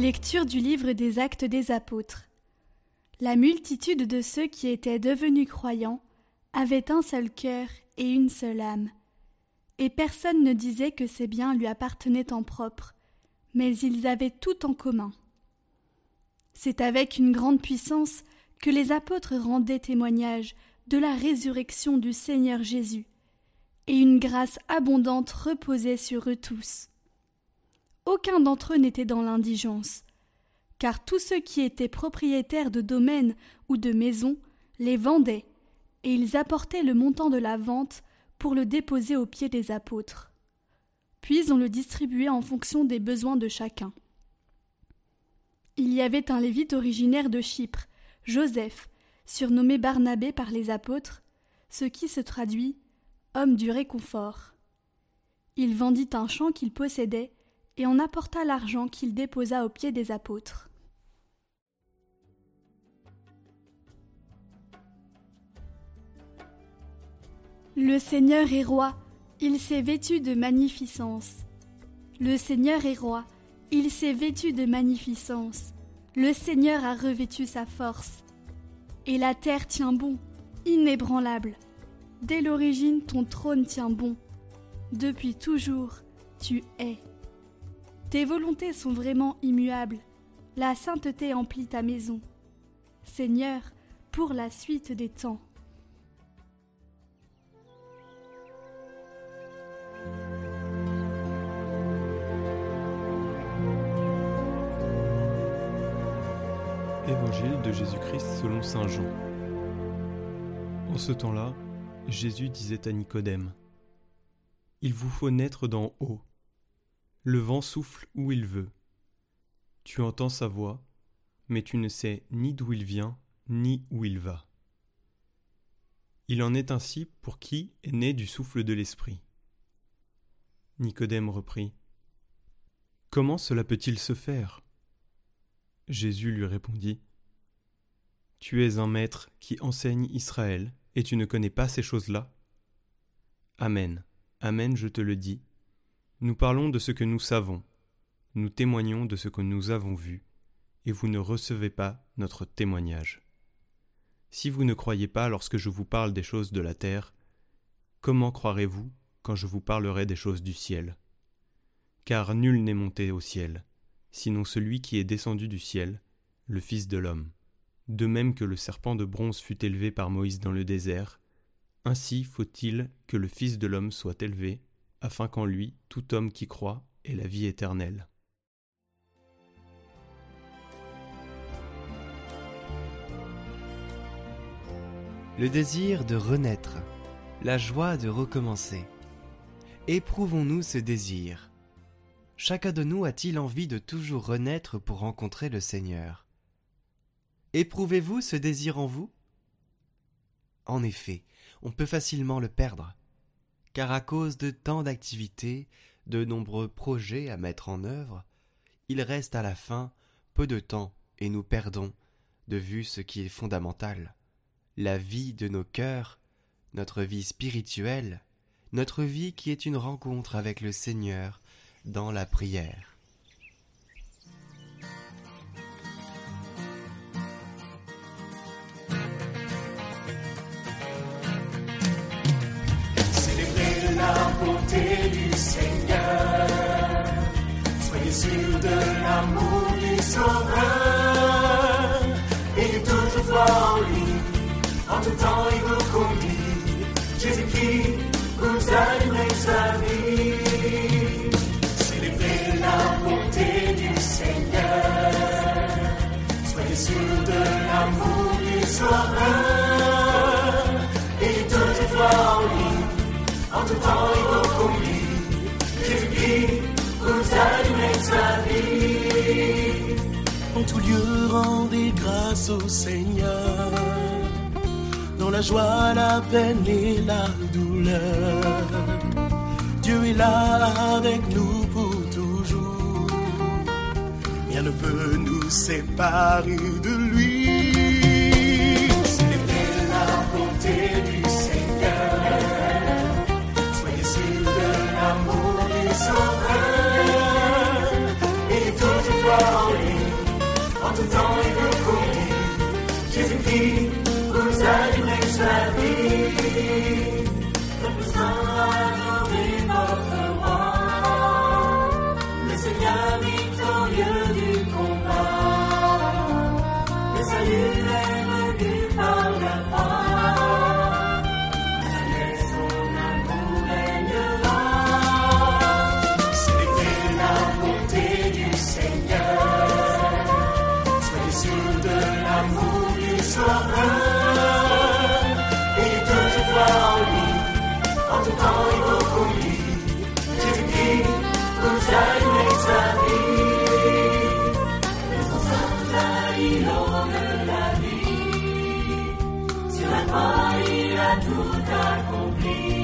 Lecture du livre des actes des apôtres. La multitude de ceux qui étaient devenus croyants avait un seul cœur et une seule âme. Et personne ne disait que ses biens lui appartenaient en propre, mais ils avaient tout en commun. C'est avec une grande puissance que les apôtres rendaient témoignage de la résurrection du Seigneur Jésus, et une grâce abondante reposait sur eux tous. Aucun d'entre eux n'était dans l'indigence, car tous ceux qui étaient propriétaires de domaines ou de maisons les vendaient, et ils apportaient le montant de la vente pour le déposer aux pieds des apôtres. Puis on le distribuait en fonction des besoins de chacun. Il y avait un lévite originaire de Chypre, Joseph, surnommé Barnabé par les apôtres, ce qui se traduit homme du réconfort. Il vendit un champ qu'il possédait et en apporta l'argent qu'il déposa aux pieds des apôtres. Le Seigneur est roi, il s'est vêtu de magnificence. Le Seigneur est roi, il s'est vêtu de magnificence. Le Seigneur a revêtu sa force. Et la terre tient bon, inébranlable. Dès l'origine, ton trône tient bon. Depuis toujours, tu es. Tes volontés sont vraiment immuables. La sainteté emplit ta maison. Seigneur, pour la suite des temps. Évangile de Jésus-Christ selon Saint Jean. En ce temps-là, Jésus disait à Nicodème Il vous faut naître d'en haut. Le vent souffle où il veut. Tu entends sa voix, mais tu ne sais ni d'où il vient, ni où il va. Il en est ainsi pour qui est né du souffle de l'Esprit. Nicodème reprit Comment cela peut-il se faire? Jésus lui répondit Tu es un maître qui enseigne Israël, et tu ne connais pas ces choses-là Amen, Amen, je te le dis. Nous parlons de ce que nous savons, nous témoignons de ce que nous avons vu, et vous ne recevez pas notre témoignage. Si vous ne croyez pas lorsque je vous parle des choses de la terre, comment croirez-vous quand je vous parlerai des choses du ciel? Car nul n'est monté au ciel, sinon celui qui est descendu du ciel, le Fils de l'homme. De même que le serpent de bronze fut élevé par Moïse dans le désert, ainsi faut-il que le Fils de l'homme soit élevé, afin qu'en lui tout homme qui croit ait la vie éternelle. Le désir de renaître, la joie de recommencer. Éprouvons-nous ce désir? Chacun de nous a-t-il envie de toujours renaître pour rencontrer le Seigneur? Éprouvez-vous ce désir en vous? En effet, on peut facilement le perdre, car à cause de tant d'activités, de nombreux projets à mettre en œuvre, il reste à la fin peu de temps et nous perdons de vue ce qui est fondamental, la vie de nos cœurs, notre vie spirituelle, notre vie qui est une rencontre avec le Seigneur dans la prière. Seigneur. Soyez sûrs de l'amour du Sauveur. Et toujours foi en lui. En tout temps, il vous conduit. Jésus-Christ vous allumerez sa vie. Célébrez la bonté du Seigneur. Soyez sûrs de l'amour du Sauveur. Sa vie. En tout lieu, rendez grâce au Seigneur. Dans la joie, la peine et la douleur. Dieu est là avec nous pour toujours. Rien ne peut nous séparer de lui. Ku sa di madruga cumprir.